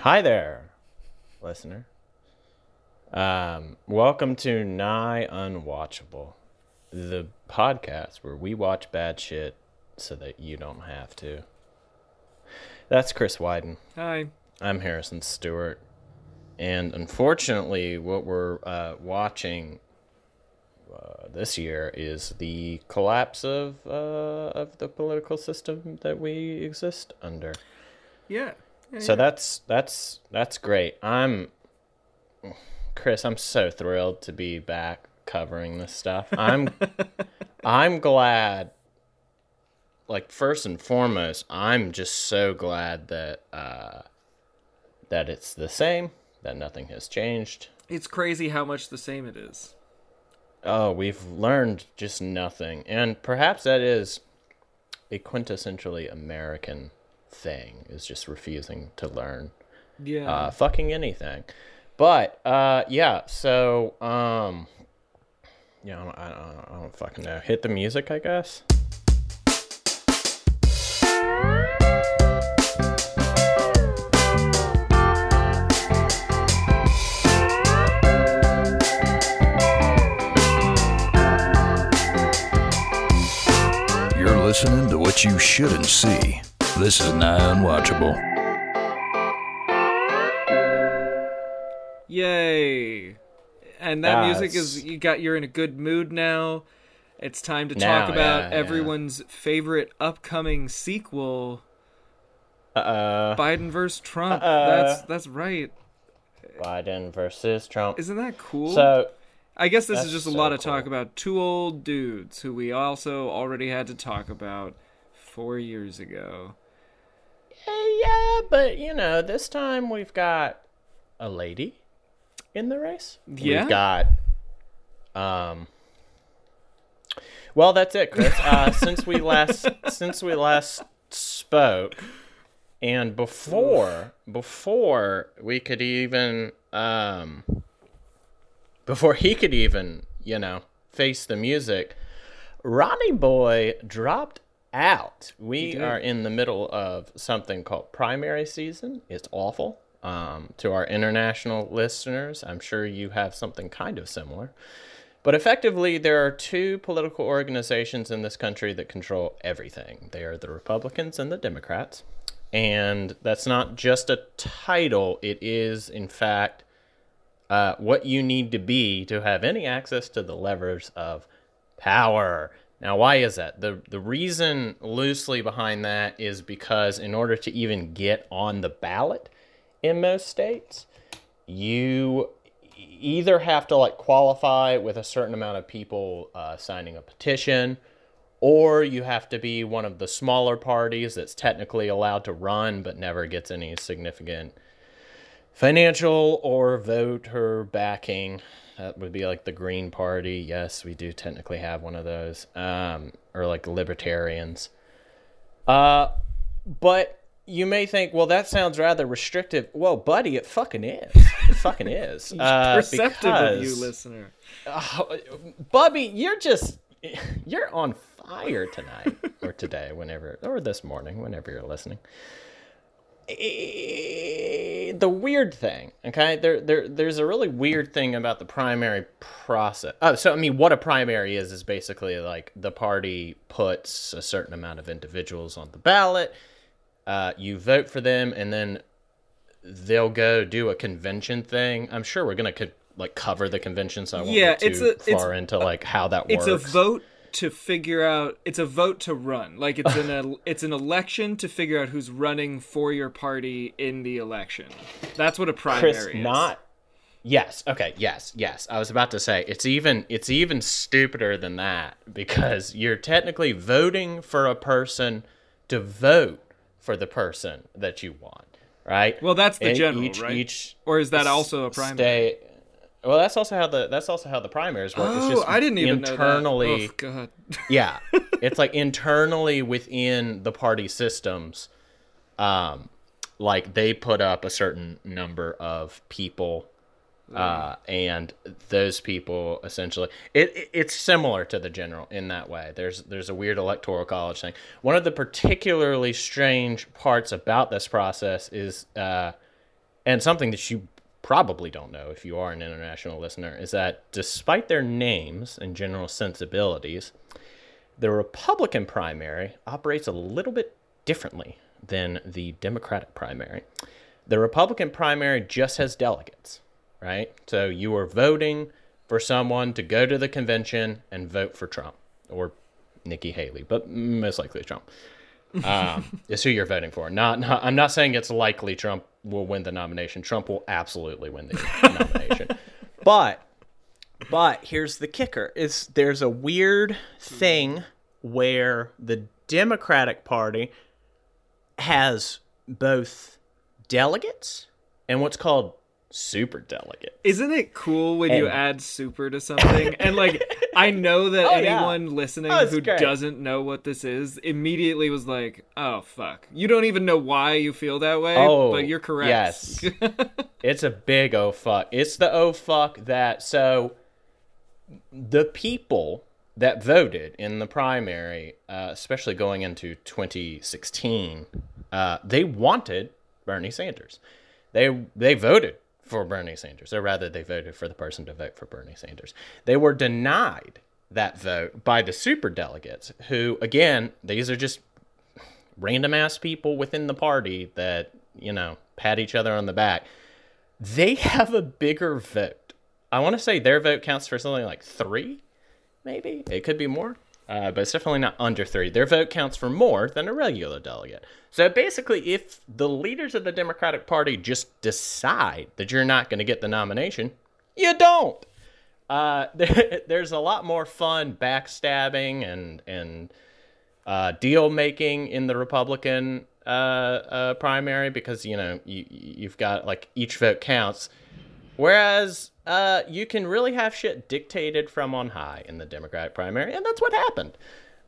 Hi there, listener. Um, welcome to Nigh Unwatchable, the podcast where we watch bad shit so that you don't have to. That's Chris Wyden. Hi. I'm Harrison Stewart. And unfortunately, what we're uh, watching uh, this year is the collapse of uh, of the political system that we exist under. Yeah. So that's that's that's great. I'm Chris, I'm so thrilled to be back covering this stuff. I'm I'm glad like first and foremost, I'm just so glad that uh that it's the same, that nothing has changed. it's crazy how much the same it is. Oh, we've learned just nothing. And perhaps that is a quintessentially American thing is just refusing to learn Yeah. uh, fucking anything. But uh, yeah, so um, yeah, I don't, I, don't, I don't fucking know. Hit the music, I guess. You're listening to what you shouldn't see. This is now unwatchable. Yay. And that music is you got you're in a good mood now. It's time to Now, talk about yeah, yeah. everyone's favorite upcoming sequel, Uh, Biden versus Trump. Uh-uh. That's that's right. Biden versus Trump. Isn't that cool? So I guess this is just a so lot of cool. talk about two old dudes who we also already had to talk about 4 years ago. Yeah, but you know, this time we've got a lady in the race. Yeah? We've got um Well, that's it, Chris. Uh since we last since we last spoke and before before we could even um before he could even, you know, face the music, Ronnie Boy dropped out. We are in the middle of something called primary season. It's awful. Um, to our international listeners, I'm sure you have something kind of similar. But effectively, there are two political organizations in this country that control everything. They are the Republicans and the Democrats. And that's not just a title, it is, in fact, uh, what you need to be to have any access to the levers of power. Now, why is that? The the reason loosely behind that is because in order to even get on the ballot in most states, you either have to like qualify with a certain amount of people uh, signing a petition, or you have to be one of the smaller parties that's technically allowed to run but never gets any significant financial or voter backing. That would be like the Green Party. Yes, we do technically have one of those. Um, or like libertarians. Uh, but you may think, well, that sounds rather restrictive. Well, buddy, it fucking is. It fucking is. Uh, Perceptive of you, listener. Oh, Bubby, you're just you're on fire tonight or today, whenever or this morning, whenever you're listening. Eh, The weird thing, okay, there, there, there's a really weird thing about the primary process. Oh, so I mean, what a primary is is basically like the party puts a certain amount of individuals on the ballot. Uh, you vote for them, and then they'll go do a convention thing. I'm sure we're gonna co- like cover the convention, so I won't Yeah, get too it's a- it's far into like how that It's works. It's a vote to figure out it's a vote to run. Like it's an it's an election to figure out who's running for your party in the election. That's what a primary Chris, is. not. Yes. Okay. Yes. Yes. I was about to say it's even it's even stupider than that because you're technically voting for a person to vote for the person that you want, right? Well, that's the And general, each, right? Each Or is that also a primary? Stay, well, that's also how the that's also how the primaries work. it's Oh, just I didn't even internally. know that. Oh god. yeah it's like internally within the party systems um like they put up a certain number of people uh and those people essentially it, it it's similar to the general in that way there's there's a weird electoral college thing one of the particularly strange parts about this process is uh And something that you probably don't know if you are an international listener is that despite their names and general sensibilities, the Republican primary operates a little bit differently than the Democratic primary. The Republican primary just has delegates, right? So you are voting for someone to go to the convention and vote for Trump or Nikki Haley, but most likely Trump. Um, is who you're voting for. Not, not, I'm not saying it's likely Trump will win the nomination. Trump will absolutely win the nomination. But but here's the kicker: is there's a weird thing where the Democratic Party has both delegates and what's called super delegate. Isn't it cool when you add super to something? and like, I know that Oh, yeah. anyone listening Oh, who great. doesn't know what this is immediately was like, "Oh fuck!" You don't even know why you feel that way, Oh, but you're correct. yes. It's a big oh fuck. It's the oh fuck that so the people that voted in the primary, uh, especially going into 2016, uh, they wanted Bernie Sanders. They they voted for Bernie Sanders, or rather, they voted for the person to vote for Bernie Sanders. They were denied that vote by the super delegates, who again, these are just random ass people within the party that you know pat each other on the back. They have a bigger vote. I want to say their vote counts for something like three maybe? It could be more uh, but it's definitely not under three. Their vote counts for more than a regular delegate. So basically if the leaders of the democratic party just decide that you're not going to get the nomination you don't. Uh, there, there's a lot more fun backstabbing and and uh, deal making in the Republican uh, uh, primary because you know you you've got like each vote counts, whereas uh, you can really have shit dictated from on high in the Democratic primary, and that's what happened.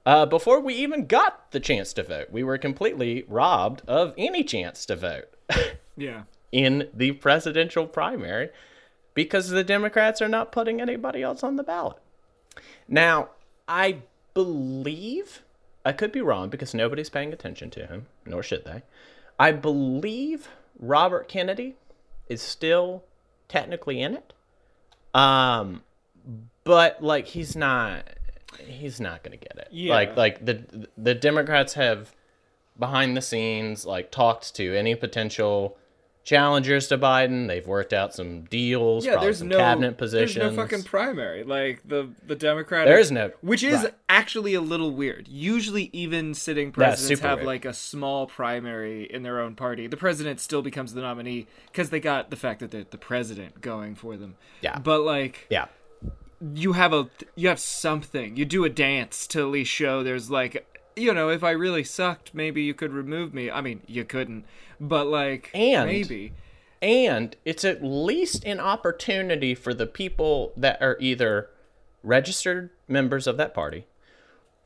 Uh, before we even got the chance to vote, we were completely robbed of any chance to vote Yeah. in the presidential primary because the Democrats are not putting anybody else on the ballot. Now, I believe, I could be wrong because nobody's paying attention to him, nor should they. I believe Robert Kennedy is still technically in it. Um, but like he's not he's not going to get it. Yeah. Like like the the Democrats have behind the scenes like talked to any potential challengers to Biden. They've worked out some deals, Yeah, probably there's some no cabinet positions. There's no fucking primary. Like the the Democratic There is no- which is right. actually a little weird. Usually even sitting presidents have weird. like a small primary in their own party. The president still becomes the nominee cuz they got the fact that they're the president going for them. Yeah. But like yeah. you have a you have something. You do a dance to at least show there's like you know, if I really sucked, maybe you could remove me. I mean, you couldn't, but like And- maybe. and it's at least an opportunity for the people that are either registered members of that party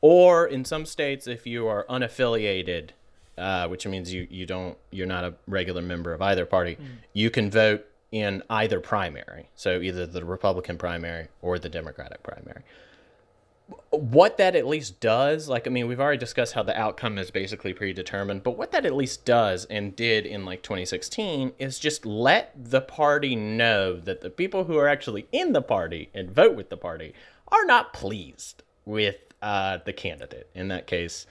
or in some states if you are unaffiliated uh, which means you, you don't you're not a regular member of either party you can vote in either primary. So either the republican primary or the democratic primary what that at least does, like, I mean, we've already discussed how the outcome is basically predetermined, but what that at least does and did in like 2016 is just let the party know that the people who are actually in the party and vote with the party are not pleased with uh, the candidate. In that case,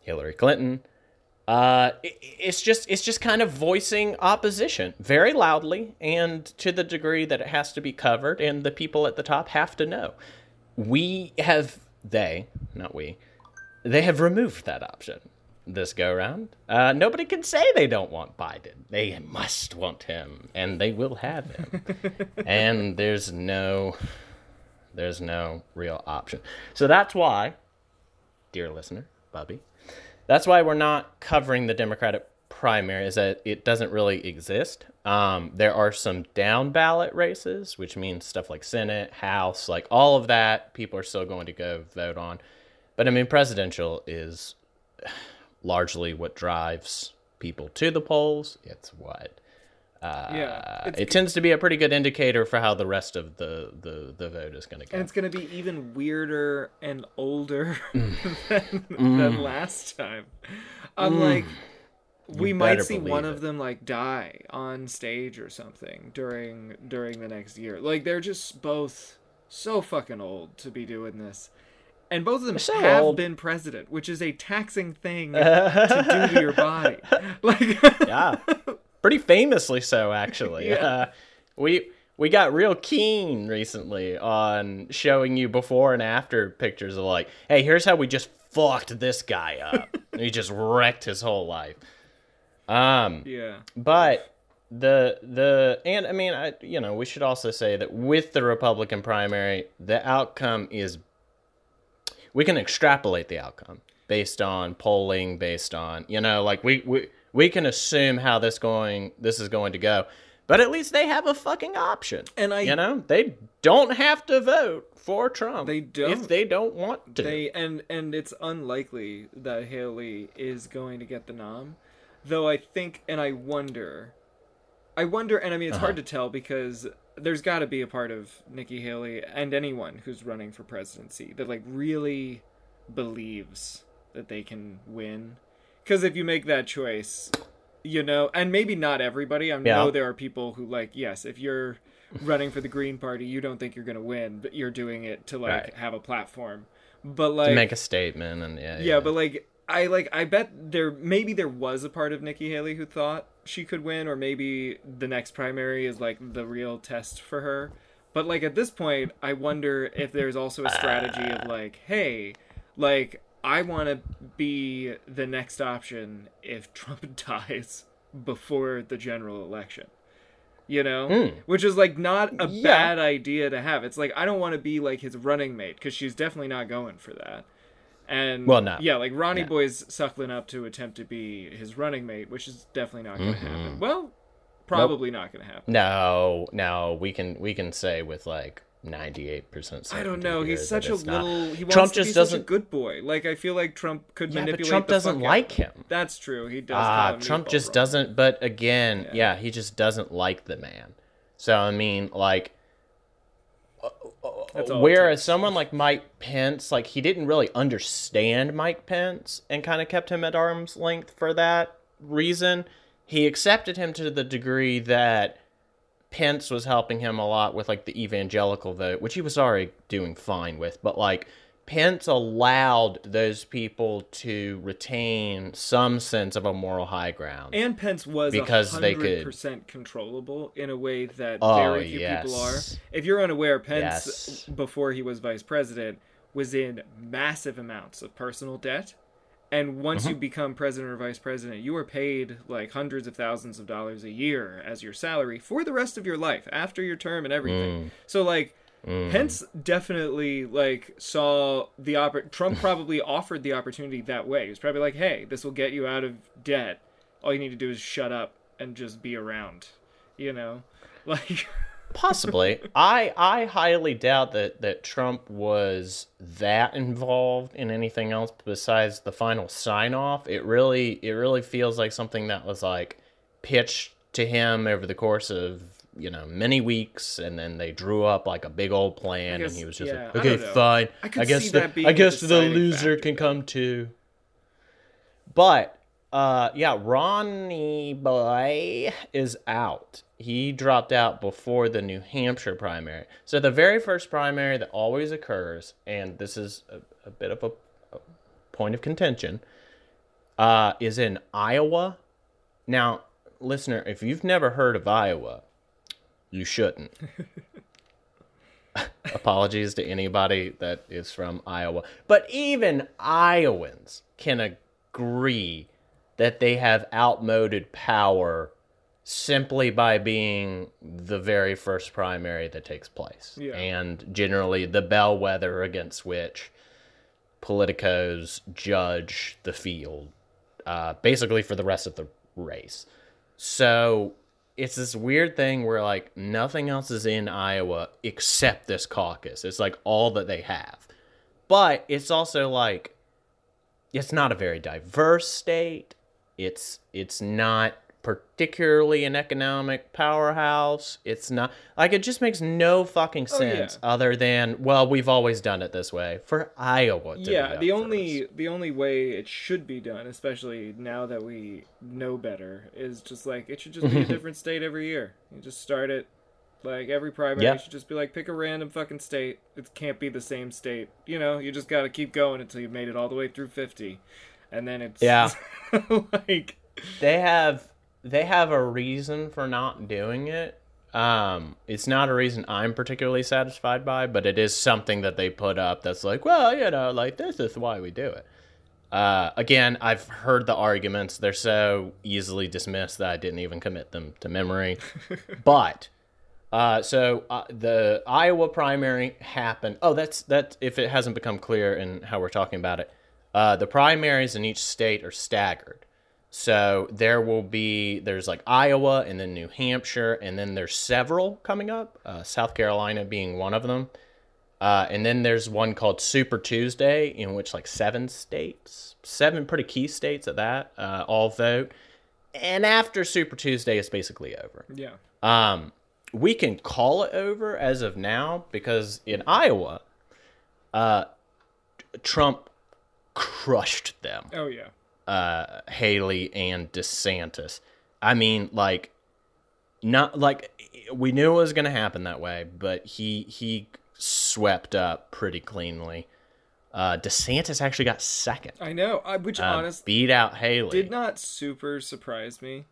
Hillary Clinton. Uh, it, it's just it's just kind of voicing opposition very loudly and to the degree that it has to be covered, and the people at the top have to know we have they not we they have removed that option this go round. Uh, nobody can say they don't want biden. They must want him and they will have him. And there's no there's no real option. So that's why dear listener bubby that's why we're not covering the Democratic primary is that it doesn't really exist. Um, there are some down ballot races, which means stuff like Senate, House, like all of that. People are still going to go vote on, but I mean, presidential is largely what drives people to the polls. It's what yeah. uh, it tends to be a pretty good indicator for how the rest of the the, the vote is going to go. And it's gonna be even weirder and older Mm. than, than last time. I'm like, You we might see one it. of them like die on stage or something during during the next year. Like they're just both so fucking old to be doing this. And both of them so have old. been president, which is a taxing thing to do to your body. Like yeah, pretty famously so actually. Yeah. Uh, we we got real keen recently on showing you before and after pictures of like, hey, here's how we just fucked this guy up. he just wrecked his whole life. Um, Yeah. but the the and I mean I you know we should also say that with the Republican primary, the outcome is we can extrapolate the outcome based on polling, based on you know like we we we can assume how this going this is going to go. But at least they have a fucking option. And I- you know, they don't have to vote for Trump. They don't. if they don't want to. They and and it's unlikely that Haley is going to get the nom, though. I think and I wonder, I wonder, and I mean it's hard Uh-huh. to tell because there's got to be a part of Nikki Haley and anyone who's running for presidency that like really believes that they can win. Because if you make that choice, you know, and maybe not everybody. I Yeah. know there are people who like yes, if you're running for the Green Party, you don't think you're going to win, but you're doing it to like Right. have a platform. But like to make a statement and yeah. yeah, yeah, but like I like I bet there maybe there was a part of Nikki Haley who thought she could win, or maybe the next primary is like the real test for her. But like at this point, I wonder if there's also a strategy of like, hey, like I want to be the next option if Trump dies before the general election. You know, hmm. which is like not a. Yeah. bad idea to have. It's like I don't want to be like his running mate because she's definitely not going for that. And Well, no. yeah, like Ronnie Yeah. Boy's suckling up to attempt to be his running mate, which is definitely not going to Mm-hmm. happen. Well, probably not going to happen. No, no, we can we can say with like ninety eight percent. I don't know. He's such a little. He wants Trump to just be such a doesn't. good boy. Like I feel like Trump could yeah, but manipulate. Trump the doesn't like of him. That's true. He does. Ah, Trump just Bro. doesn't. But again, yeah. he just doesn't like the man. So I mean, like, That's all it whereas someone like Mike Pence, like he didn't really understand Mike Pence and kind of kept him at arm's length for that reason. He accepted him to the degree that Pence was helping him a lot with like the evangelical vote, which he was already doing fine with, but like Pence allowed those people to retain some sense of a moral high ground. And Pence was Because they could- percent controllable in a way that Oh, very few people are. If you're unaware, Pence Yes. before he was vice president was in massive amounts of personal debt. And once Mm-hmm. you become president or vice president, you are paid like hundreds of thousands of dollars a year as your salary for the rest of your life after your term and everything. Mm. So like Mm. Pence definitely like saw the oppor- Trump probably offered the opportunity that way. He was probably like, "Hey, this will get you out of debt. All you need to do is shut up and just be around." You know? Like Possibly. I I highly doubt that that Trump was that involved in anything else besides the final sign off. It really it really feels like something that was like pitched to him over the course of you know many weeks and then they drew up like a big old plan guess- and he was just yeah, like okay don't fine. I I, guess the I guess the loser factor, can though. come too. But uh yeah Ronnie boy is out. He dropped out before the New Hampshire primary. So the very first primary that always occurs and this is a, a bit of a, a point of contention uh is in Iowa. Now listener if you've never heard of Iowa you shouldn't apologies to anybody that is from Iowa. But even Iowans can agree that they have outmoded power simply by being the very first primary that takes place. Yeah. And generally the bellwether against which politicos judge the field, uh, basically for the rest of the race. So it's this weird thing where like nothing else is in Iowa except this caucus. It's like all that they have. But it's also like it's not a very diverse state. It's it's not particularly an economic powerhouse. It's not like it just makes no fucking Oh, yeah. sense other than well, we've always done it this way for Iowa. To yeah the first. only the only way it should be done especially now that we know better is just like it should just be a different state every year you just start it like every primary Yeah. should just be like pick a random fucking state it can't be the same state you know you just got to keep going until you've made it all the way through 50 and then it's Yeah. like they have they have a reason for not doing it. Um, it's not a reason I'm particularly satisfied by, but it is something that they put up that's like, well, you know, like this is why we do it. Uh, again, I've heard the arguments. They're so easily dismissed that I didn't even commit them to memory. but uh, so uh, the Iowa primary happened. Oh, that's that. If it hasn't become clear in how we're talking about it, uh, the primaries in each state are staggered. So there will be there's like Iowa and then New Hampshire and then there's several coming up. Uh, South Carolina being one of them. Uh, and then there's one called Super Tuesday, in which like seven states, seven pretty key states at that, uh, all vote. And after Super Tuesday, it's basically over. yeah Um, we can call it over as of now because in Iowa, uh, Trump crushed them oh yeah uh, Haley and DeSantis. I mean, like, not like we knew it was going to happen that way, but he he swept up pretty cleanly. Uh, DeSantis actually got second, i know which uh, honest beat out Haley. did not super surprise me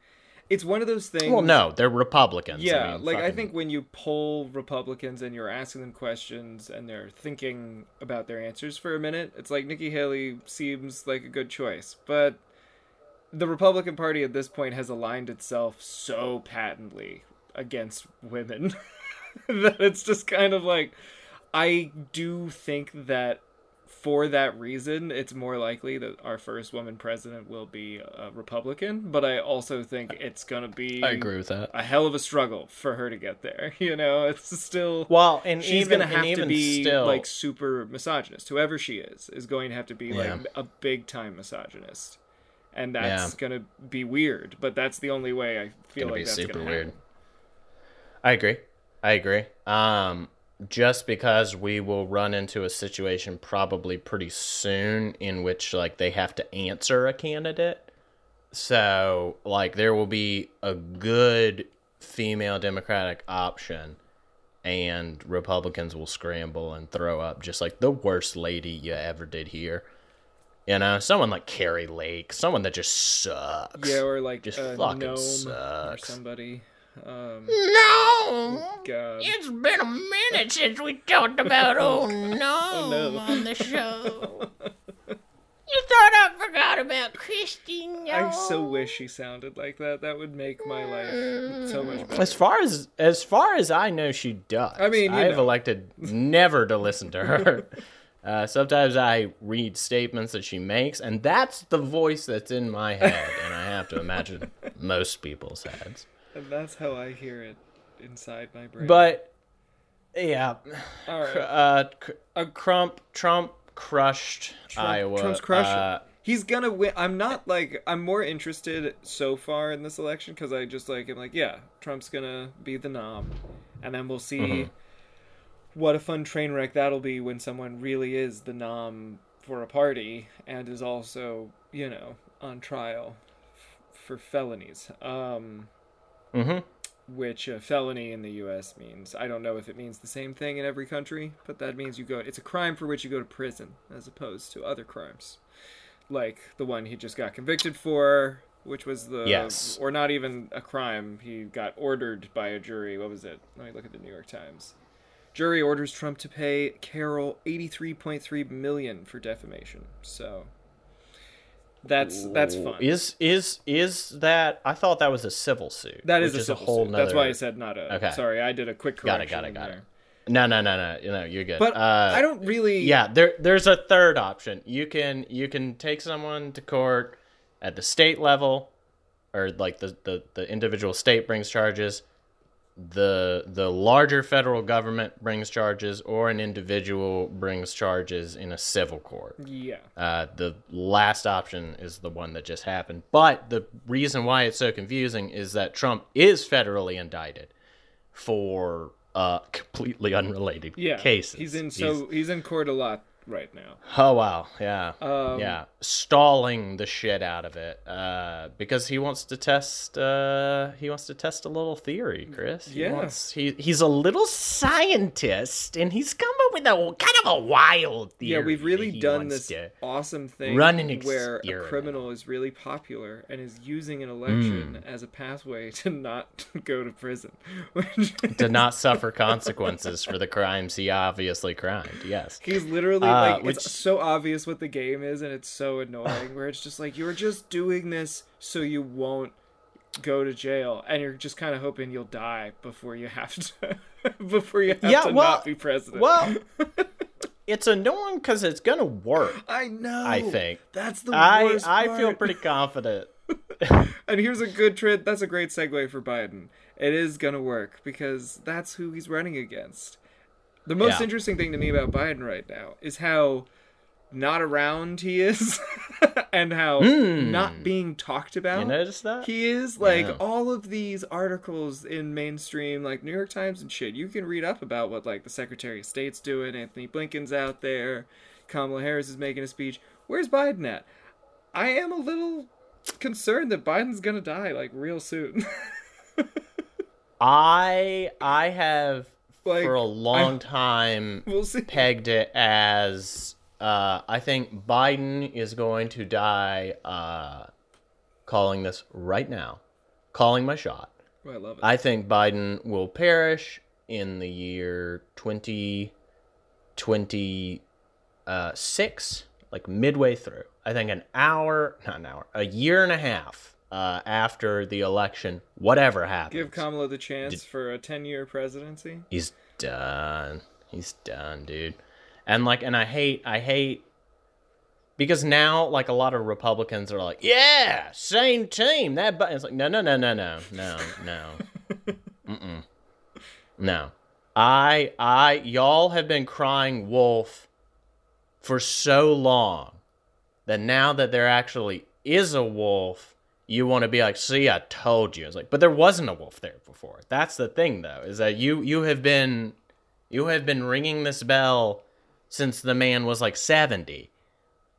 it's one of those things well, no, they're Republicans. I Yeah, mean, like I think when you poll Republicans and you're asking them questions and they're thinking about their answers for a minute, it's like Nikki Haley seems like a good choice. But the Republican Party at this point has aligned itself so patently against women that it's just kind of like I do think that for that reason, it's more likely that our first woman president will be a Republican. But I also think it's gonna be I agree with that. a hell of a struggle for her to get there. You know, it's still Well, and she's gonna have to be still, like super misogynist. Whoever she is is going to have to be Yeah. like a big time misogynist, and that's Yeah. gonna be weird. But that's the only way I feel gonna like be that's super gonna weird. happen. I agree. I agree. Um, just because we will run into a situation probably pretty soon in which like they have to answer a candidate. So like there will be a good female Democratic option and Republicans will scramble and throw up just like the worst lady you ever did here. You know, someone like Kari Lake, someone that just sucks. Yeah, or like Just a fucking gnome or sucks. somebody. Um, No! God. It's been a minute since we talked about Oh No, no. on the show. you thought I forgot about Christine? I so wish she sounded like that. That would make my life so much better. As far as as far as I know, she does. I mean, I've know. elected never to listen to her. Uh, sometimes I read statements that she makes, and that's the voice that's in my head, and I have to imagine most people's heads. And that's how I hear it inside my brain. But yeah, all right. uh, cr- uh, Trump Trump crushed Trump- Iowa. Trump's crushing. Uh, He's gonna win. I'm not like I'm more interested so far in this election because I just like I'm like yeah, Trump's gonna be the nom, and then we'll see Mm-hmm. what a fun train wreck that'll be when someone really is the nom for a party and is also you know on trial f- for felonies. Um, mhm. which uh, felony in the U.S. means. I don't know if it means the same thing in every country, but that means you go. It's a crime for which you go to prison, as opposed to other crimes, like the one he just got convicted for, which was the Yes. or not even a crime. He got ordered by a jury. What was it? Let me look at the New York Times. Jury orders Trump to pay Carroll eighty-three point three million for defamation. So that's that's fun. Is is is that? I thought that was a civil suit. That is a civil whole suit. That's why I said not a. Okay. Sorry, I did a quick correction. Got correction. it, got it, in got there. it. No, no, no, no. You know, you're good. But uh, I don't really. Yeah, there there's a third option. You can you can take someone to court at the state level, or like the the, the individual state brings charges. The the larger federal government brings charges or an individual brings charges in a civil court. Yeah. Uh, the last option is the one that just happened. But the reason why it's so confusing is that Trump is federally indicted for uh, completely unrelated Yeah. cases. He's in so he's in court a lot right now. Oh wow, yeah, Um, yeah, stalling the shit out of it uh, because he wants to test. Uh, he wants to test a little theory, Chris. He Yeah. wants, he he's a little scientist, and he's come up with a kind of a wild theory. Yeah, we've really done this awesome thing run an where a criminal is really popular and is using an election Hmm. as a pathway to not go to prison. To not suffer consequences for the crimes he obviously crimed. Yes. He's literally Uh, like which- it's so obvious what the game is and it's so annoying where it's just like you're just doing this so you won't go to jail and you're just kind of hoping you'll die before you have to before you have Yeah, to well- not be president. Well, it's annoying because it's gonna work. I know. I think. that's the I worst I feel pretty confident. And here's a good trend. That's a great segue for Biden. It is gonna work because that's who he's running against. The most Yeah. interesting thing to me about Biden right now is how not around he is, and how hmm. not being talked about. You notice that? He is like Yeah. all of these articles in mainstream, like New York Times and shit. You can read up about what like the Secretary of State's doing. Antony Blinken's out there. Kamala Harris is making a speech. Where's Biden at? I am a little concerned that Biden's gonna die like real soon. I I have Like, for a long time we'll see. pegged it as uh, I think Biden is going to die. Uh, calling this right now, calling my shot. Oh, I love it. I think Biden will perish in the year 2026, like midway through. I think an hour, not an hour, a year and a half uh, after the election, whatever happens. Give Kamala the chance for a ten-year presidency. He's done. He's done, dude. And like, and I hate, I hate because now, like, a lot of Republicans are like, "Yeah, same team." That, but it's like, no, no, no, no, no, no, no, mm, no. I, I, y'all have been crying wolf for so long that now that there actually is a wolf, you want to be like, "See, I told you." It's like, but there wasn't a wolf there before. That's the thing, though, is that you you have been you have been ringing this bell since the man was like seventy.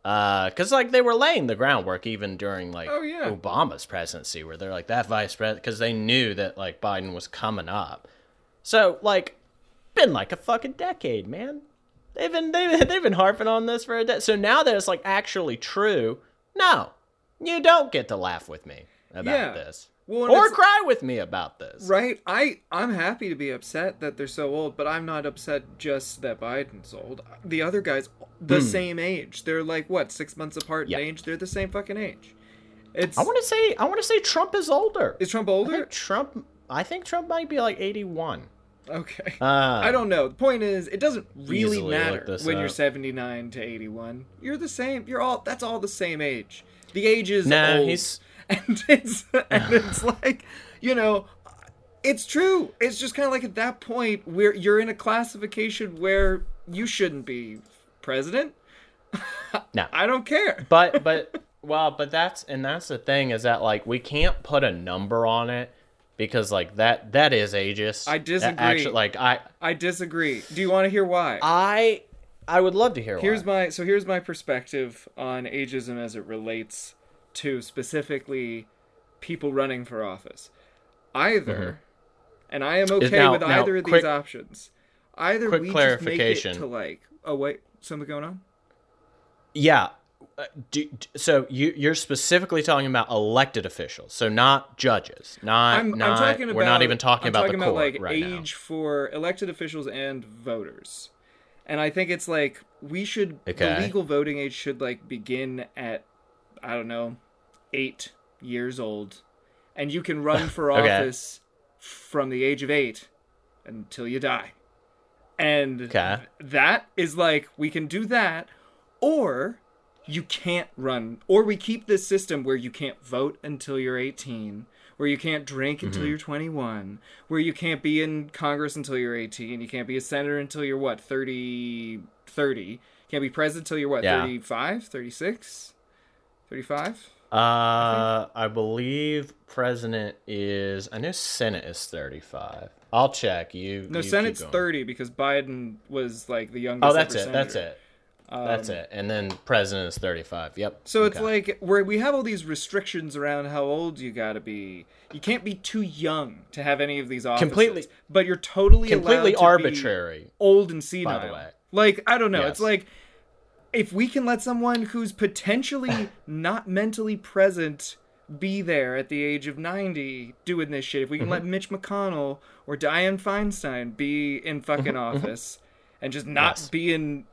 Uh, cause like they were laying the groundwork even during like Oh, yeah. Obama's presidency, where they're like that vice president, because they knew that like Biden was coming up. So like, been like a fucking decade, man. They've been they've, they've been harping on this for a decade. So now that it's like actually true, no, you don't get to laugh with me about Yeah. this, Well, or cry with me about this. Right. I I'm happy to be upset that they're so old, but I'm not upset just that Biden's old. The other guys the same age. They're like what, 6 months apart. Yeah. in age? They're the same fucking age. It's I want to say I want to say Trump is older. Is Trump older? think Trump. I think Trump might be like eighty-one. Okay. Uh, I don't know. The point is, it doesn't really matter when you're 79 to 81. You're the same. You're all. That's all the same age. The age is Nah, old, he's- and it's and it's like, you know, it's true. It's just kind of like at that point where you're in a classification where you shouldn't be president. No. I don't care. but but well, but that's and that's the thing is that like we can't put a number on it because like that that is ageist. I disagree. Actually, like I I disagree. Do you want to hear why? I I would love to hear. here's why. my so here's my perspective on ageism as it relates to specifically people running for office either and i am okay Mm-hmm. now- with now, either of quick- these options either we just make it to like oh wait something going on Yeah. Uh, do, so you you're specifically talking about elected officials, so not judges, not I'm, not. I'm talking about we're not even talking I'm about talking the about court like right now. age for elected officials and voters and i think it's like we should the legal voting age should like begin at i don't know eight years old and you can run for Okay. office from the age of eight until you die and Okay. that is like we can do that or you can't run or we keep this system where you can't vote until you're 18 where you can't drink until Mm-hmm. you're 21, where you can't be in Congress until you're 18, you can't be a senator until you're what, 30, 30. Can't be president until you're what, Yeah. 35, 36, 35? Uh, I believe president is. I know Senate is thirty-five. I'll check. You. No, you Senate's 30 because Biden was like the youngest. Oh, that's it. That's senator. it. That's it. And then president is thirty-five. Yep. So it's Okay. like where we have all these restrictions around how old you gotta be. You can't be too young to have any of these offices. Completely- but you're totally completely to arbitrary. old and senile. By the way. Like I don't know. It's like if we can let someone who's potentially not mentally present be there at the age of 90 doing this shit if we can Mm-hmm. let mitch mcconnell or Dianne feinstein be in fucking office and just not Mm-hmm. Yes. be in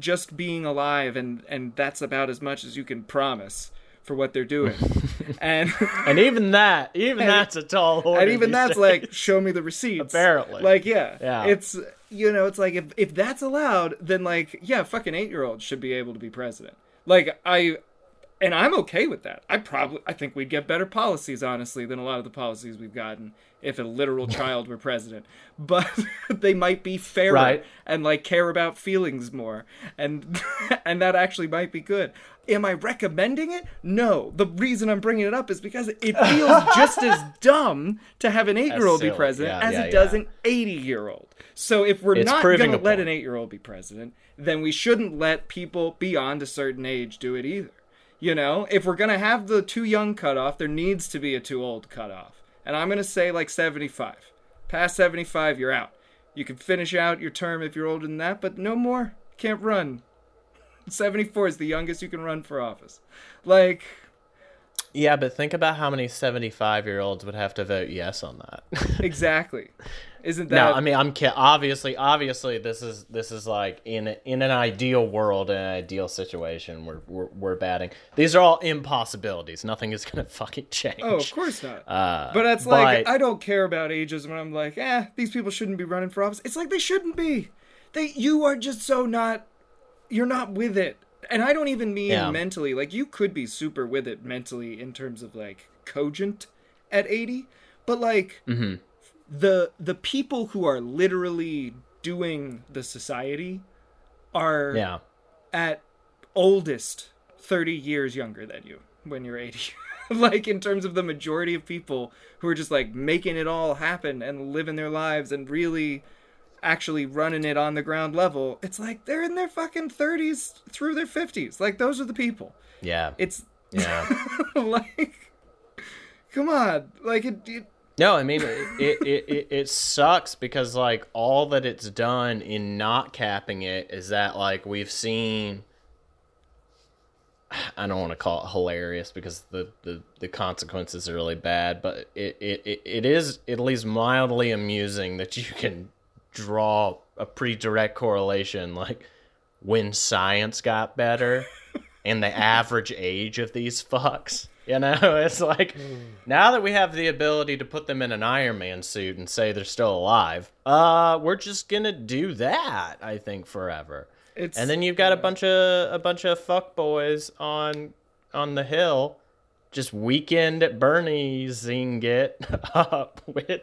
just being alive and and that's about as much as you can promise for what they're doing and And even that, even And- that's a tall order. and even that's days. like show me the receipts Apparently. like yeah Yeah. it's you know it's like if, if that's allowed then like yeah fucking eight year olds should be able to be president. Like i and i'm okay with that. I probably i think we'd get better policies honestly than a lot of the policies we've gotten if a literal child were president. But they might be fairer Right. and like care about feelings more. And and that actually might be good. Am i recommending it? No. The reason i'm bringing it up is because it feels just as dumb to have an 8-year-old be president Yeah, as yeah, it does an 80-year-old so if we're It's not going to let an 8-year-old be president then we shouldn't let people beyond a certain age do it either. You know? If we're going to have the too young cutoff there needs to be a too old cutoff and i'm going to say like 75 past 75 you're out. You can finish out your term if you're older than that but no more. Can't run. 74 is the youngest you can run for office. Like Yeah, but think about how many seventy-five-year-olds would have to vote yes on that. exactly isn't that no, I mean I'm ki- obviously, obviously this is this is like in in an ideal world, in an ideal situation, we're we're, we're batting. These are all impossibilities. Nothing is gonna fucking change. Oh, of course not. Uh, but that's like but- I don't care about ages when I'm like, eh, these people shouldn't be running for office. It's like they shouldn't be. They you are just so not you're not with it. And I don't even mean Yeah. mentally. Like you could be super with it mentally in terms of like cogent at 80, but like Mm-hmm. the the people who are literally doing the society are yeah, at oldest 30 years younger than you when you're 80 like in terms of the majority of people who are just like making it all happen and living their lives and really actually running it on the ground level it's like they're in their fucking 30s through their 50s like those are the people. Yeah, it's yeah. like come on. Like it, it No, I mean it, it, it, it, sucks because like all that it's done in not capping it is that like we've seen I don't want to call it hilarious because the, the, the consequences are really bad, but it, it, it is at least mildly amusing that you can draw a pretty direct correlation like when science got better and the average age of these fucks. You know, it's like now that we have the ability to put them in an Iron Man suit and say they're still alive, uh, we're just gonna do that. I think forever. it's And then you've got a bunch of a bunch of fuck boys on on the hill, just weekend at Bernie's zing it up with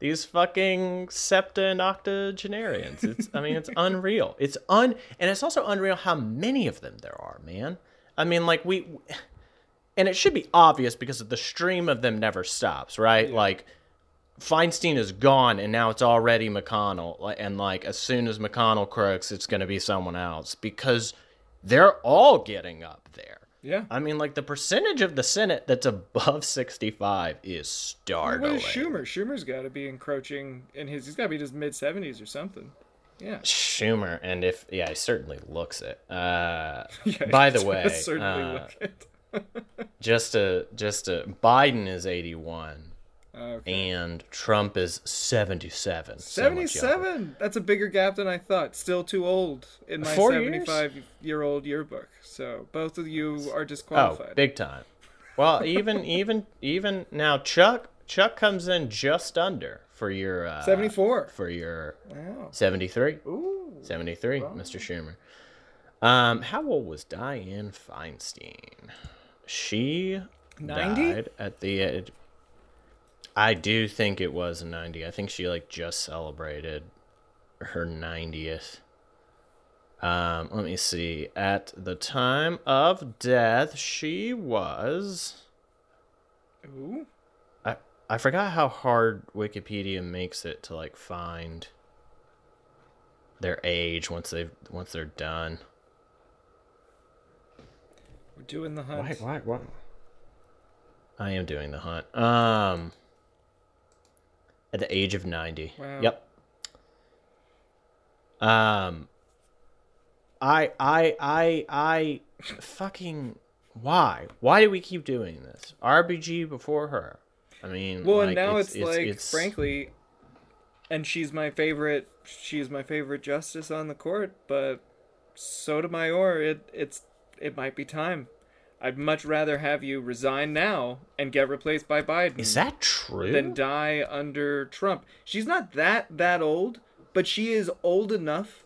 these fucking septa and octogenarians. It's I mean it's unreal. It's un and it's also unreal how many of them there are, man. I mean like we and it should be obvious because the stream of them never stops, right? Like Feinstein is gone, and now it's already McConnell. And like, as soon as McConnell croaks, it's going to be someone else because they're all getting up there. Yeah I mean, like the percentage of the Senate that's above sixty-five is what startling. is Schumer? Schumer's got to be encroaching in his. He's got to be in his mid seventies or something. Yeah. Schumer, and if yeah, he certainly looks it. Uh, Yeah, by the way, certainly uh, look it. just a, just a, Biden is eighty-one, Okay. and Trump is seventy-seven. so 77. That's a bigger gap than I thought. Still too old in my Four years? 75 year old yearbook. So both of you are disqualified. Oh, disqualified. big time. Well, even even even now, Chuck Chuck comes in just under for your uh, 74. for your Wow. 73. Ooh. 73, Mr. Schumer. Um, how old was Dianne Feinstein? She 90? died at the age. I do think it was 90. I think she like just celebrated her 90th. Um, let me see. At the time of death, she was Ooh. I I forgot how hard Wikipedia makes it to like find their age once they've once they're done. We're doing the hunt. why, why? I am doing the hunt. Um, at the age of ninety. Wow. Yep. Um, I, I, I, I, fucking, why? Why do we keep doing this? RBG before her. I mean, Well, like, and now it's, like, it's- frankly, and she's my favorite. She's my favorite justice on the court. But Sotomayor, it it's it might be time. I'd much rather have you resign now and get replaced by Biden Is that true? than die under Trump. She's not that that old, but she is old enough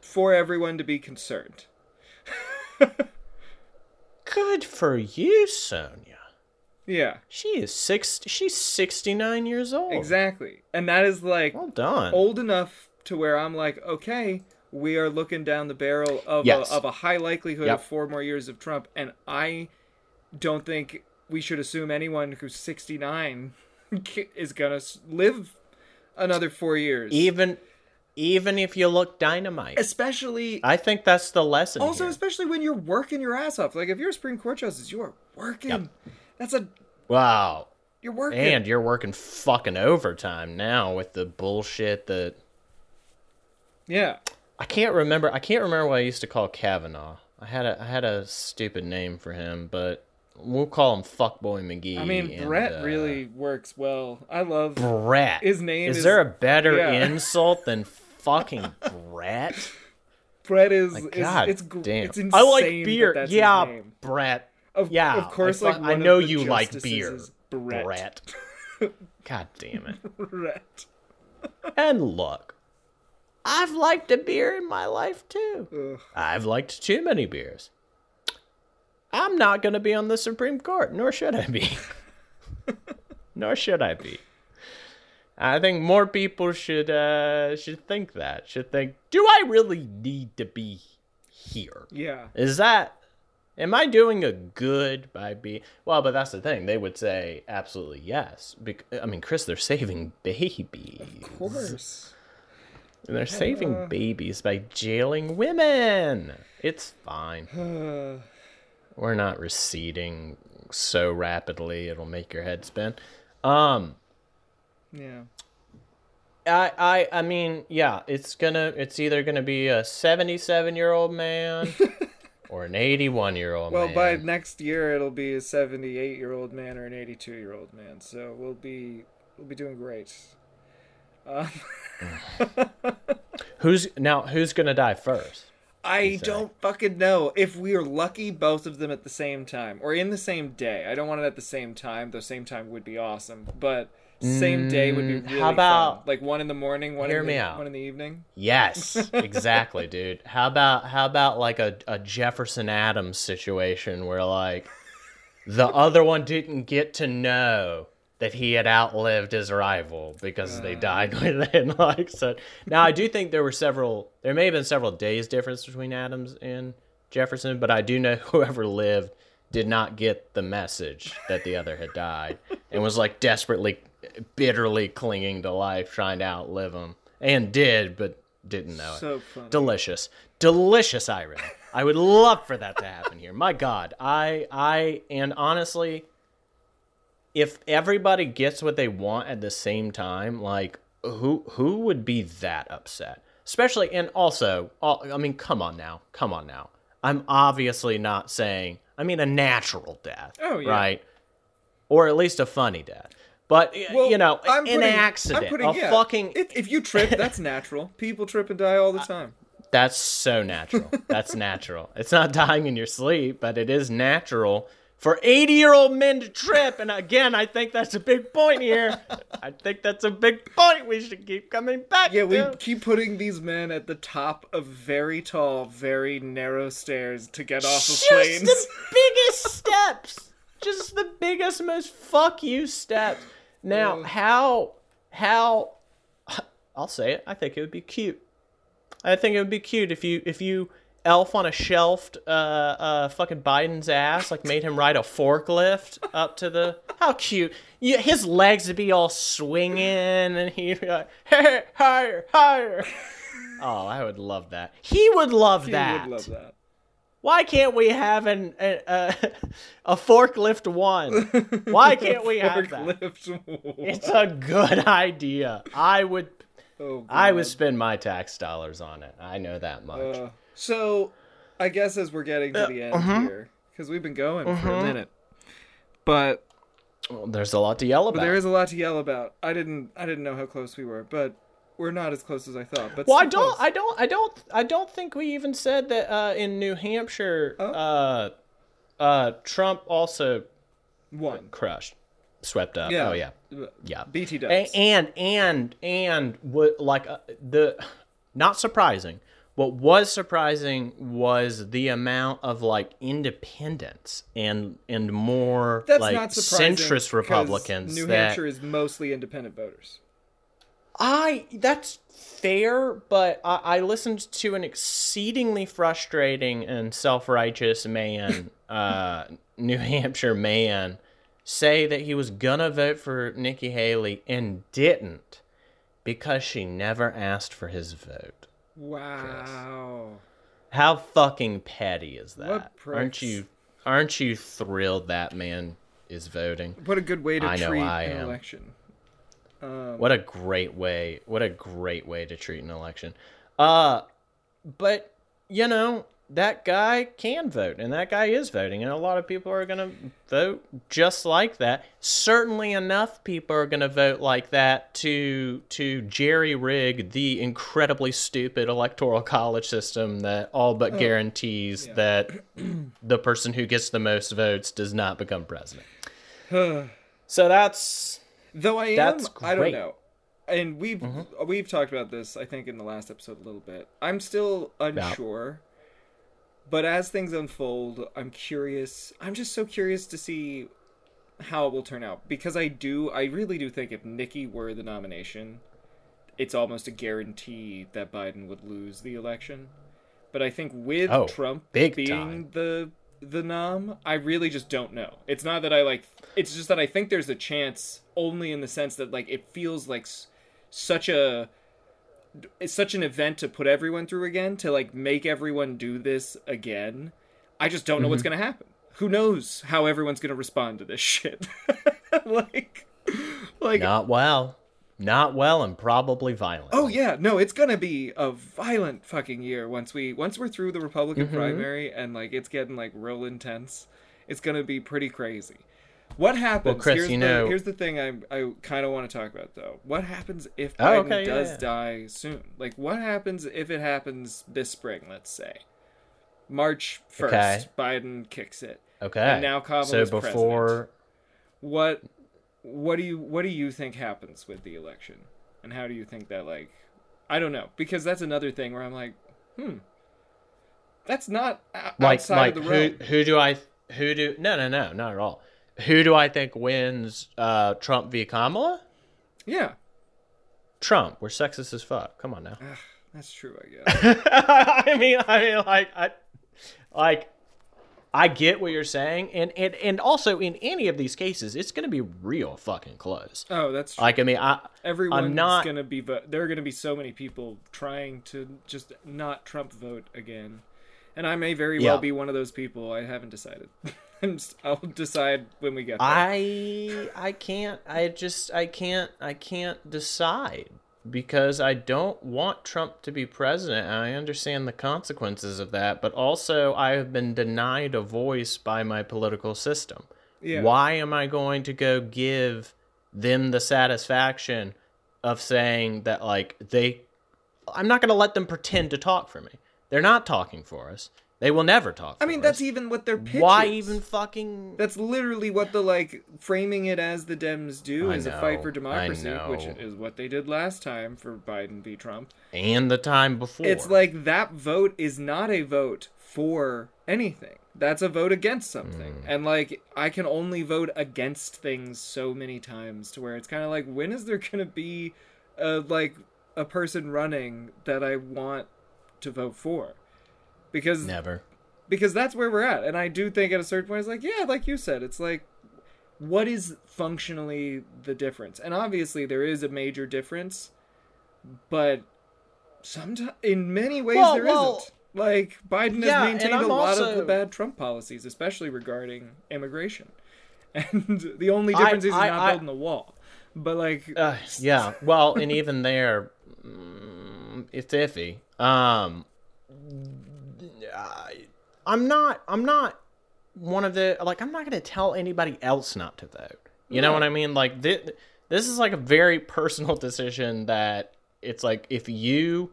for everyone to be concerned. Good for you, Sonia. Yeah, She is six. She's sixty nine years old. exactly. And that is like Well done. old enough to where I'm like, okay, we are looking down the barrel of Yes. a, of a high likelihood Yep. of four more years of Trump, and I don't think we should assume anyone who's 69 is gonna live another four years. Even, even if you look dynamite, especially I think that's the lesson. also here. especially when you're working your ass off. Like if you're a Supreme Court justice, you are working. That's a wow. you're working. And you're working fucking overtime now with the bullshit that yeah, I can't remember. I can't remember what I used to call Kavanaugh. I had a I had a stupid name for him, but we'll call him Fuckboy McGee. I mean and, Brett uh, really works well. I love Brett. His name is, is- there a better yeah. insult than fucking Brett? Brett is, Like, is God it's damn. it's insane I like that beer. that's yeah. Brett. Of, yeah, of course. I, like I know you like beer, is Brett. Brett. God damn it. Brett. And look, I've liked a beer in my life too. Ugh. I've liked too many beers. I'm not going to be on the Supreme Court, nor should I be. nor should I be. I think more people should uh, should think that. Should think, do I really need to be here? Yeah. Is that am I doing a good by being well? But that's the thing. They would say absolutely yes. Bec- I mean, Chris, they're saving babies. Of course. And they're saving babies by jailing women. It's fine. Uh, We're not receding so rapidly it'll make your head spin. Um yeah. I I I mean, yeah, it's gonna it's either gonna be a 77-year-old man or an 81-year-old Well, man. by next year it'll be a 78-year-old man or an 82-year-old man. So we'll be we'll be doing great. Um, Who's now who's to die first? I don't fucking know. If we are lucky, both of them at the same time or in the same day. I don't want it at the same time. The same time would be awesome, but same day would be Mm, really how about- fun. like one in the morning, one Hear in the, me out. one in the evening. Yes, exactly, dude. How about how about like a, a Jefferson Adams situation where like the other one didn't get to know that he had outlived his rival because they uh. died within like so now I do think there were several there may have been several days difference between Adams and Jefferson, but I do know whoever lived did not get the message that the other had died and was like desperately bitterly clinging to life trying to outlive him and did but didn't know it. So funny. delicious. Delicious irony. I would love for that to happen here. My god i i and honestly if everybody gets what they want at the same time like who who would be that upset especially and also all- i mean come on now come on now i'm obviously not saying i mean a natural death Oh, yeah. right or at least a funny death but Well, you know I'm an putting- accident I'm putting, a yeah, fucking if you trip, that's natural. People trip and die all the time. That's so natural. That's natural. It's not dying in your sleep, but it is natural for 80 year old men to trip. And again, I think that's a big point here. I think that's a big point we should keep coming back Yeah, we keep putting these men at the top of very tall, very narrow stairs to get off of Just the biggest steps. Just the biggest, most fuck you steps. Now, how how I'll say it. I think it would be cute. I think it would be cute if you if you elf on a shelf uh uh fucking Biden's ass like made him ride a forklift up to the how cute. Yeah, his legs would be all swinging and he'd be like hey, higher higher. oh, I would love that. He would love He that. would love that. Why can't we have an a, a, a forklift one? Why can't we have that? It's a good idea. I would oh, I would spend my tax dollars on it. I know that much. Uh, so, I guess as we're getting to the end uh-huh. here, because we've been going for a minute, but Well, there's a lot to yell about. there is a lot to yell about. I didn't, I didn't know how close we were, but we're not as close as I thought. But well, I don't, close. I don't, I don't, I don't think we even said that uh, in New Hampshire, Oh. uh, uh, Trump also won. crushed, swept up. Yeah. Oh yeah, yeah. BT does. and and and what like uh, the not surprising what was surprising was the amount of like independents and and more That's like not centrist republicans New that Hampshire is mostly independent voters. I that's fair, but I, I listened to an exceedingly frustrating and self-righteous man, uh, New Hampshire man, say that he was gonna vote for Nikki Haley and didn't because she never asked for his vote. Wow. How fucking petty is that? Aren't you? Aren't you thrilled that man is voting? What a good way to I know treat I an am. election. Um, What a great way. What a great way to treat an election. Uh but you know, that guy can vote and that guy is voting and a lot of people are going to vote just like that. Certainly enough people are going to vote like that to to jerry rig the incredibly stupid electoral college system that all but oh, guarantees that the person who gets the most votes does not become president. so that's Though I am, That's I don't know. And we've mm-hmm. we've talked about this, I think, in the last episode a little bit. I'm still unsure, but as things unfold, I'm curious. I'm just so curious to see how it will turn out because I do, I really do think if Nikki were the nomination, it's almost a guarantee that Biden would lose the election. But I think with Oh, Trump big being time. the the nom, I really just don't know. It's not that I like. It's just that I think there's a chance, only in the sense that like it feels like s- such a it's such an event to put everyone through again to like make everyone do this again. I just don't know Mm-hmm. what's gonna happen. Who knows how everyone's gonna respond to this shit? like, like not well. Not well and probably violent. Oh yeah, no, it's gonna be a violent fucking year once we once we're through the Republican Mm-hmm. primary and like it's getting like real intense. It's gonna be pretty crazy. What happens? Well, Chris, here's you the, know- here's the thing I I kind of want to talk about though. What happens if Oh, Biden okay, does yeah. die soon? Like what happens if it happens this spring? Let's say March first, Okay. Biden kicks it. Okay. And now Kamala's so before What what do you what do you think happens with the election? And how do you think that like I don't know because that's another thing where I'm like, hmm, that's not o- like outside like of the who who do I who do no no no not at all. Who do I think wins uh Trump v Kamala? Yeah, Trump. We're sexist as fuck. Come on now. that's true. I guess. I mean, I mean, like, I, like, I get what you're saying, and and and also in any of these cases, it's gonna be real fucking close. oh, that's true. Like, I mean, I Everyone's not- gonna be. Vo- there are gonna be so many people trying to just not Trump vote again, and I may very well be one of those people. I haven't decided. I'll decide when we get there. I I can't I just I can't I can't decide because I don't want Trump to be president and I understand the consequences of that but also I have been denied a voice by my political system. Yeah. Why am I going to go give them the satisfaction of saying that like they I'm not going to let them pretend to talk for me. They're not talking for us. They will never talk I mean, that's even what their pitch why is. even fucking That's literally what the like framing it as the Dems do I is a fight for democracy, which is what they did last time for Biden v. Trump. and the time before. It's like that vote is not a vote for anything. that's a vote against something. Mm. And like I can only vote against things so many times to where it's kind of like when is there going to be a like a person running that I want to vote for? Because Never. because that's where we're at. And I do think at a certain point it's like, yeah, like you said, it's like what is functionally the difference? And obviously there is a major difference, but sometimes in many ways Well, there well, not Like Biden yeah, has maintained a I'm lot of the bad Trump policies, especially regarding immigration. And the only I- difference is he's I- not I- building the wall. But like Uh, yeah. Well, and even there, mm, it's iffy. Um, I, I'm not. I'm not one of the like. I'm not going to tell anybody else not to vote. You know what I mean? Like this. This is like a very personal decision that it's like if you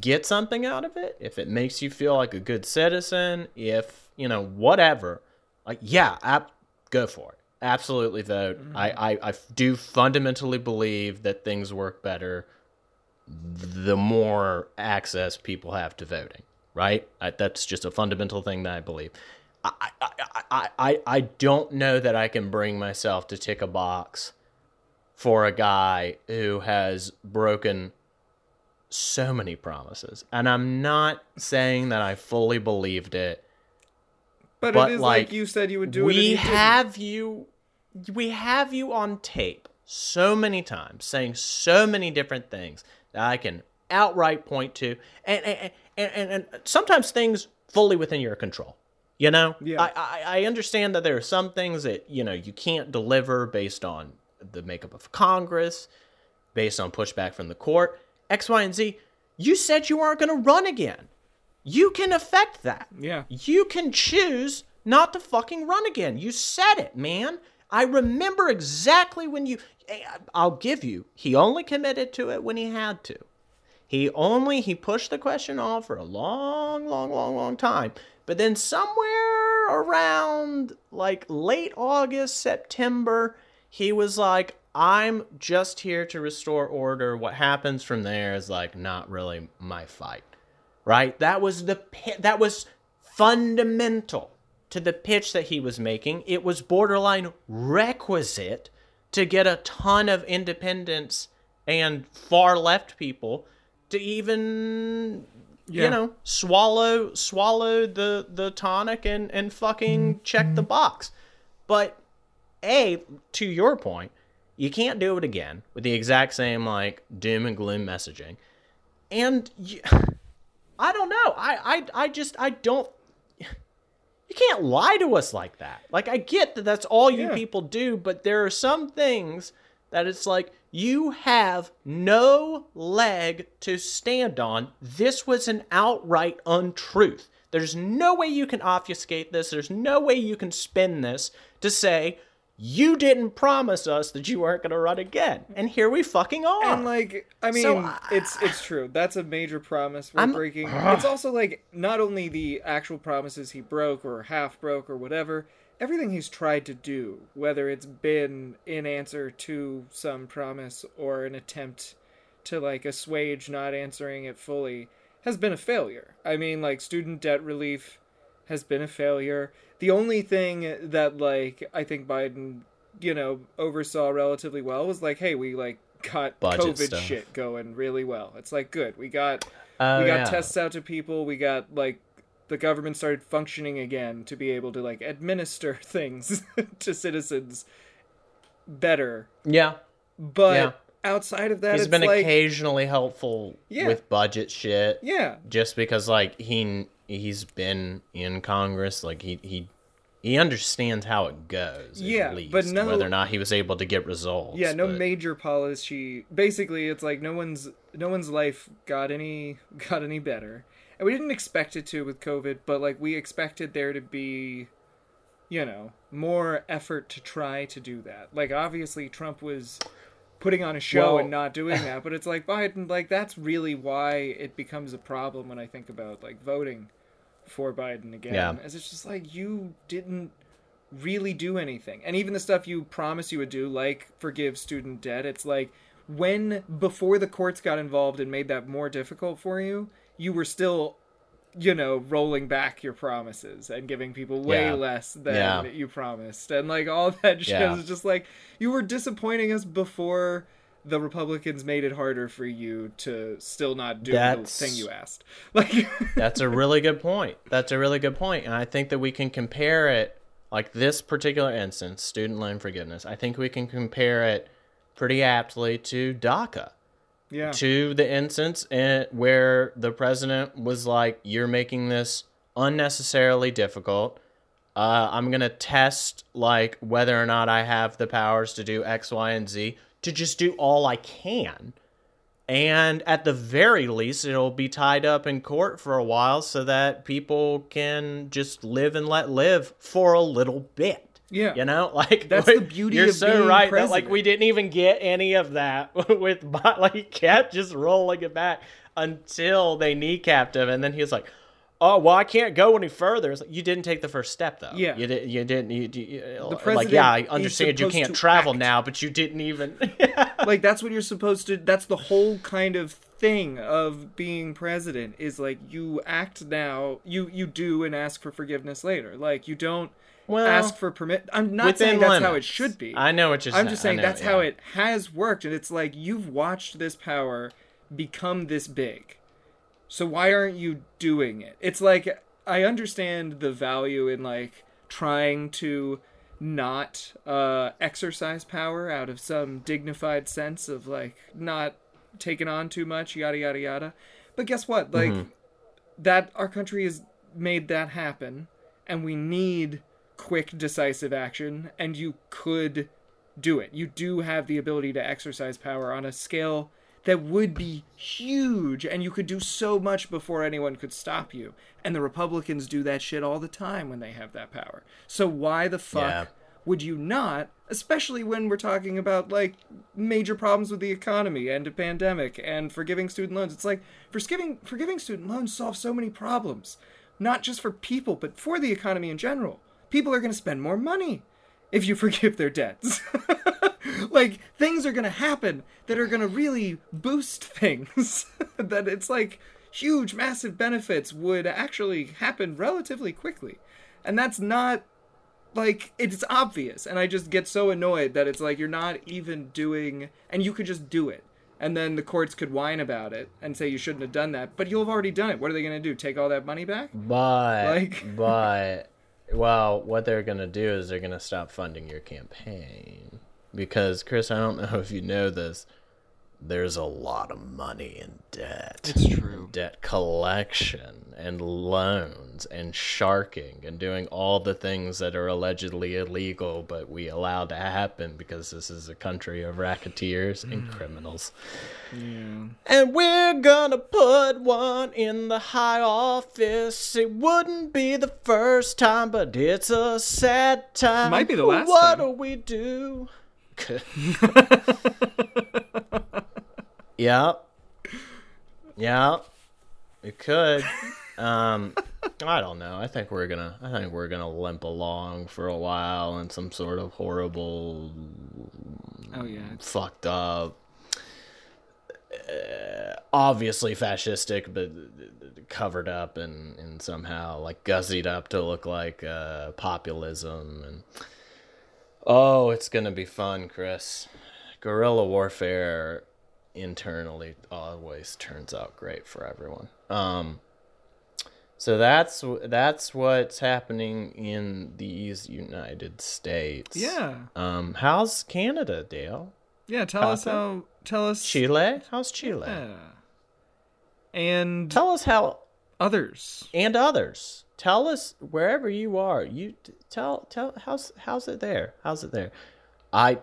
get something out of it, if it makes you feel like a good citizen, if you know whatever, like yeah, ap- go for it. Absolutely vote. I, mm-hmm. I I do fundamentally believe that things work better the more access people have to voting. Right? I, that's just a fundamental thing that I believe. I, I, I, I, don't know that I can bring myself to tick a box for a guy who has broken so many promises. And I'm not saying that I fully believed it. but, but, it is like, like, you said you would do it. we have you we have you on tape so many times saying so many different things that I can outright point to and and, and, and, and sometimes things fully within your control. You know? Yeah. I, I, I understand that there are some things that, you know, you can't deliver based on the makeup of Congress, based on pushback from the court, X, Y, and Z. You said you aren't going to run again. You can affect that. Yeah. You can choose not to fucking run again. You said it, man. I remember exactly when you. eh, I'll give you. He only committed to it when he had to. He only he pushed the question off for a long, long, long, long time. But then somewhere around like late August, September, he was like, "I'm just here to restore order. What happens from there is like not really my fight." Right? That was the that was fundamental to the pitch that he was making. It was borderline requisite to get a ton of independents and far left people to even Yeah. you know swallow swallow the the tonic and and fucking check the box but a to your point you can't do it again with the exact same like doom and gloom messaging and you, i don't know I, I i just i don't you can't lie to us like that like i get that that's all you Yeah. people do but there are some things that it's like you have no leg to stand on. This was an outright untruth. There's no way you can obfuscate this. There's no way you can spin this to say you didn't promise us that you weren't going to run again. And here we fucking are. And like, I mean, So, I- it's it's true. That's a major promise we're I'm- breaking. It's also like not only the actual promises he broke or half broke or whatever. Everything he's tried to do, whether it's been in answer to some promise or an attempt to like assuage not answering it fully, has been a failure. I mean, like student debt relief has been a failure. The only thing that like I think Biden, you know, oversaw relatively well was like, hey, we like got Budget COVID stuff. shit going really well. It's like good. We got Oh, we got yeah. tests out to people. We got like the government started functioning again to be able to like administer things to citizens better. Yeah. But Yeah. outside of that, He's been like occasionally helpful Yeah. with budget shit. yeah, just because like he he's been in Congress, like he he he understands how it goes. Yeah, least, but no- whether or not he was able to get results. yeah. No but- major policy. Basically, it's like no one's no one's life got any got any better, and we didn't expect it to with COVID. But like we expected there to be you know, more effort to try to do that. Like obviously Trump was putting on a show Well- and not doing that, but it's like Biden like that's really why it becomes a problem when I think about like voting for Biden again. Yeah. As it's just like you didn't really do anything. And even the stuff you promised you would do like forgive student debt, it's like when before the courts got involved and made that more difficult for you, you were still you know, rolling back your promises and giving people way Yeah. less than Yeah. you promised. And like all that shit Yeah. is just like you were disappointing us before the Republicans made it harder for you to still not do That's- the thing you asked. Like That's a really good point. That's a really good. And I think that we can compare it, like this particular instance, student loan forgiveness, I think we can compare it pretty aptly to DACA, Yeah. to the instance in, where the president was like, You're making this unnecessarily difficult. Uh, I'm to test like whether or not I have the powers to do X, Y, and Z to just do all I can and at the very least it'll be tied up in court for a while so that people can just live and let live for a little bit Yeah. you know like That's the beauty you're of so right that, like we didn't even get any of that with like kept just rolling it back until they kneecapped him and then he was like oh well i can't go any further it's like you didn't take the first step though Yeah. you, did, you didn't you, you, like president yeah i understand you can't travel act. now but you didn't even like that's what you're supposed to that's the whole kind of thing of being president is like you act now you you do and ask for forgiveness later like you don't Well, ask for permit. I'm not saying that's how it should be. I know what you're i'm just saying. Know, that's how it has worked and it's like you've watched this power become this big. So why aren't you doing it? It's like i understand the value in like trying to not uh exercise power out of some dignified sense of like not taking on too much yada yada yada. But guess what? Like that our country has made that happen and we need quick decisive action and you could do it. You do have the ability to exercise power on a scale that would be huge and you could do so much before anyone could stop you. And the republicans do that shit all the time when they have that power. So why the fuck Yeah. would you not especially when we're talking about like major problems with the economy and a pandemic and forgiving student loans? It's like forgiving forgiving student loans solves so many problems not just for people but for the economy in general people are going to spend more money if you forgive their debts. Like things are going to happen that are going to really boost things. That it's like huge massive benefits would actually happen relatively quickly. And that's not like it's obvious. And i just get so annoyed that it's like you're not even doing and you could just do it. And then the courts could whine about it and say you shouldn't have done that but you'll have already done it. What are they going to do take all that money back? But Like- but well, what they're gonna do is they're gonna stop funding your campaign because Chris, I don't know if you know this. There's a lot of money in debt. It's true. Debt collection and loans and sharking and doing all the things that are allegedly illegal, but we allow to happen because this is a country of racketeers and mm. criminals. And we're gonna put one in the high office. It wouldn't be the first time, but it's a sad time. Might be the last what time. do we do? yep. Yeah. It could. Um, I don't know. I think we're gonna. I think we're gonna limp along for a while in some sort of horrible, oh yeah fucked up, uh, obviously fascistic, but covered up and, and somehow like gussied up to look like uh, populism. And oh, it's gonna be fun, Chris. Guerrilla warfare internally always turns out great for everyone. Um, so that's that's what's happening in these United States. yeah Um, how's Canada, Dale? yeah tell us how tell us Chile? How's Chile? yeah. and Tell us how others and others. Tell us wherever you are. You tell tell how's how's it there? How's it there? I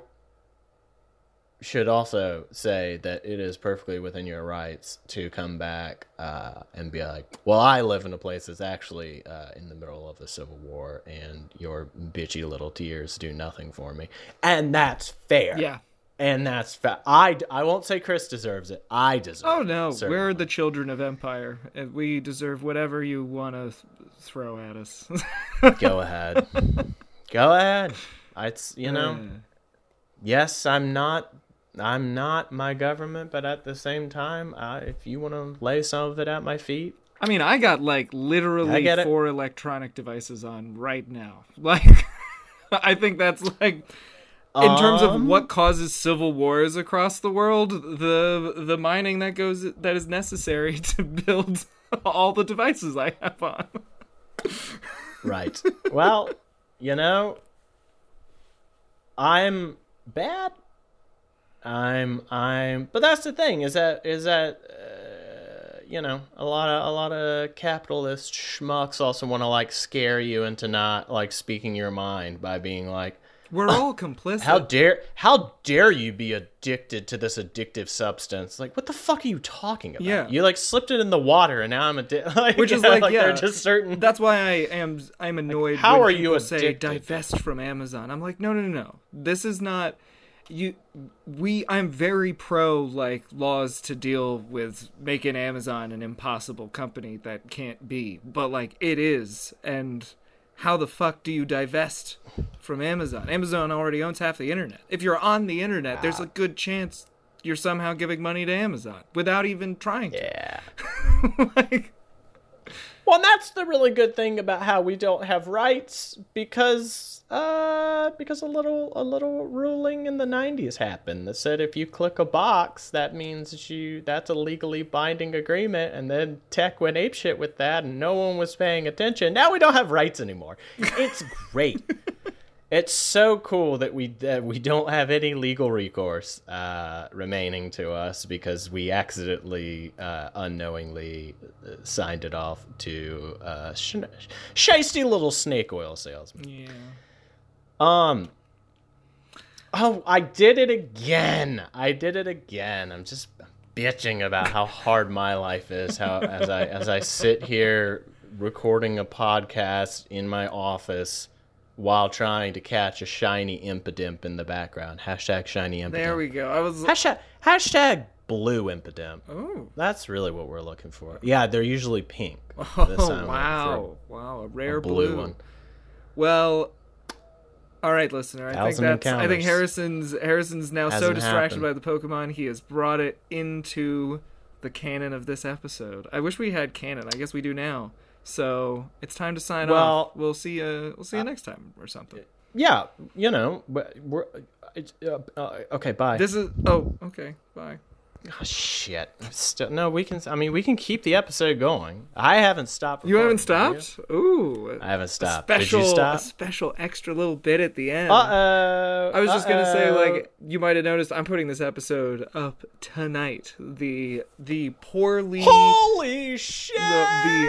should also say that it is perfectly within your rights to come back uh, and be like, well, I live in a place that's actually uh, in the middle of the civil war, and your bitchy little tears do nothing for me, and that's fair. yeah and that's fair. I won't say Chris deserves it. I deserve. oh no certainly. we're the children of empire and we deserve whatever you want to th- throw at us Go ahead. Go ahead. It's you know. Uh, yes, I'm not. I'm not my government, but at the same time, uh, if you want to lay some of it at my feet, I mean, I got like literally four electronic devices on right now. Like, I think that's like, in terms of Um, what causes civil wars across the world, the the mining that goes that is necessary to build all the devices I have on. Right. Well, you know, I'm bad. I'm I'm but that's the thing is that is that uh, you know, a lot of a lot of capitalist schmucks also want to like scare you into not like speaking your mind by being like We're all complicit. how dare how dare you be addicted to this addictive substance? Like what the fuck are you talking about? Yeah. You like slipped it in the water and now I'm addicted. Like, Which is know, like, yeah, just certain That's why I am I'm annoyed. how when are you people say addicted? divest from Amazon? I'm like, no, no, no, no. This is not you. We I'm very pro like laws to deal with making Amazon an impossible company that can't be, but like it is, and how the fuck do you divest from Amazon? Amazon already owns half the internet. If you're on the internet, there's a ah. good chance you're somehow giving money to Amazon without even trying to. Yeah. like, Well, that's the really good thing about how we don't have rights because uh because a little a little ruling in the 90s happened that said if you click a box that means you that's a legally binding agreement and then tech went apeshit with that and no one was paying attention. Now we don't have rights anymore. It's great. It's so cool that we that we don't have any legal recourse uh, remaining to us because we accidentally, uh, unknowingly, uh, signed it off to uh, sh- shisty little snake oil salesman. yeah. Um. Oh, I did it again. I did it again. I'm just bitching about how hard my life is. How as I as I sit here recording a podcast in my office while trying to catch a shiny impidimp in the background. Hashtag shiny impidimp. There we go. I was. Hashtag hashtag blue impidimp. Oh. That's really what we're looking for. Yeah, they're usually pink. Oh time we're looking for wow! Wow, a rare a blue, blue. one. Well, all right, listener. I think Thousand that's. I think. Harrison's Harrison's now so Hasn't distracted happened. by the Pokemon, he has brought it into the canon of this episode. I wish we had canon. I guess we do now. So it's time to sign Well, off. We'll see you. We'll see you next time or something. Yeah, you know, we're, we're uh, uh, okay. Bye. This is. Oh, okay. Bye. Oh, shit. Still, no, we can. I mean, we can keep the episode going. I haven't stopped. You haven't stopped? Ooh. I haven't stopped. special, Did you stop? a special extra little bit at the end. Uh oh. I was just gonna say, like you might have noticed, I'm putting this episode up tonight. The the poorly, Holy shit! the,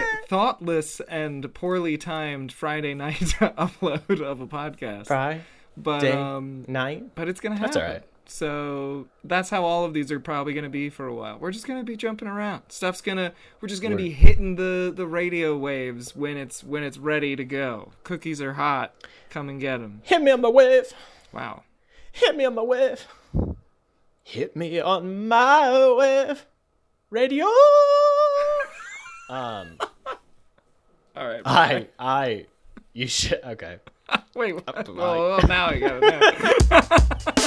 the thoughtless and poorly timed Friday night upload of a podcast. Friday But um, night. but it's gonna happen. That's all right. So that's how all of these are probably gonna be for a while. We're just gonna be jumping around. Stuff's gonna we're just gonna be hitting the the radio waves when it's when it's ready to go. Cookies are hot. Come and get them. Hit me on my wave. Wow. Hit me on my wave. Hit me on my wave. Radio. um. All right. I. I. You should. Okay. Wait. What? Well, well, now I got it.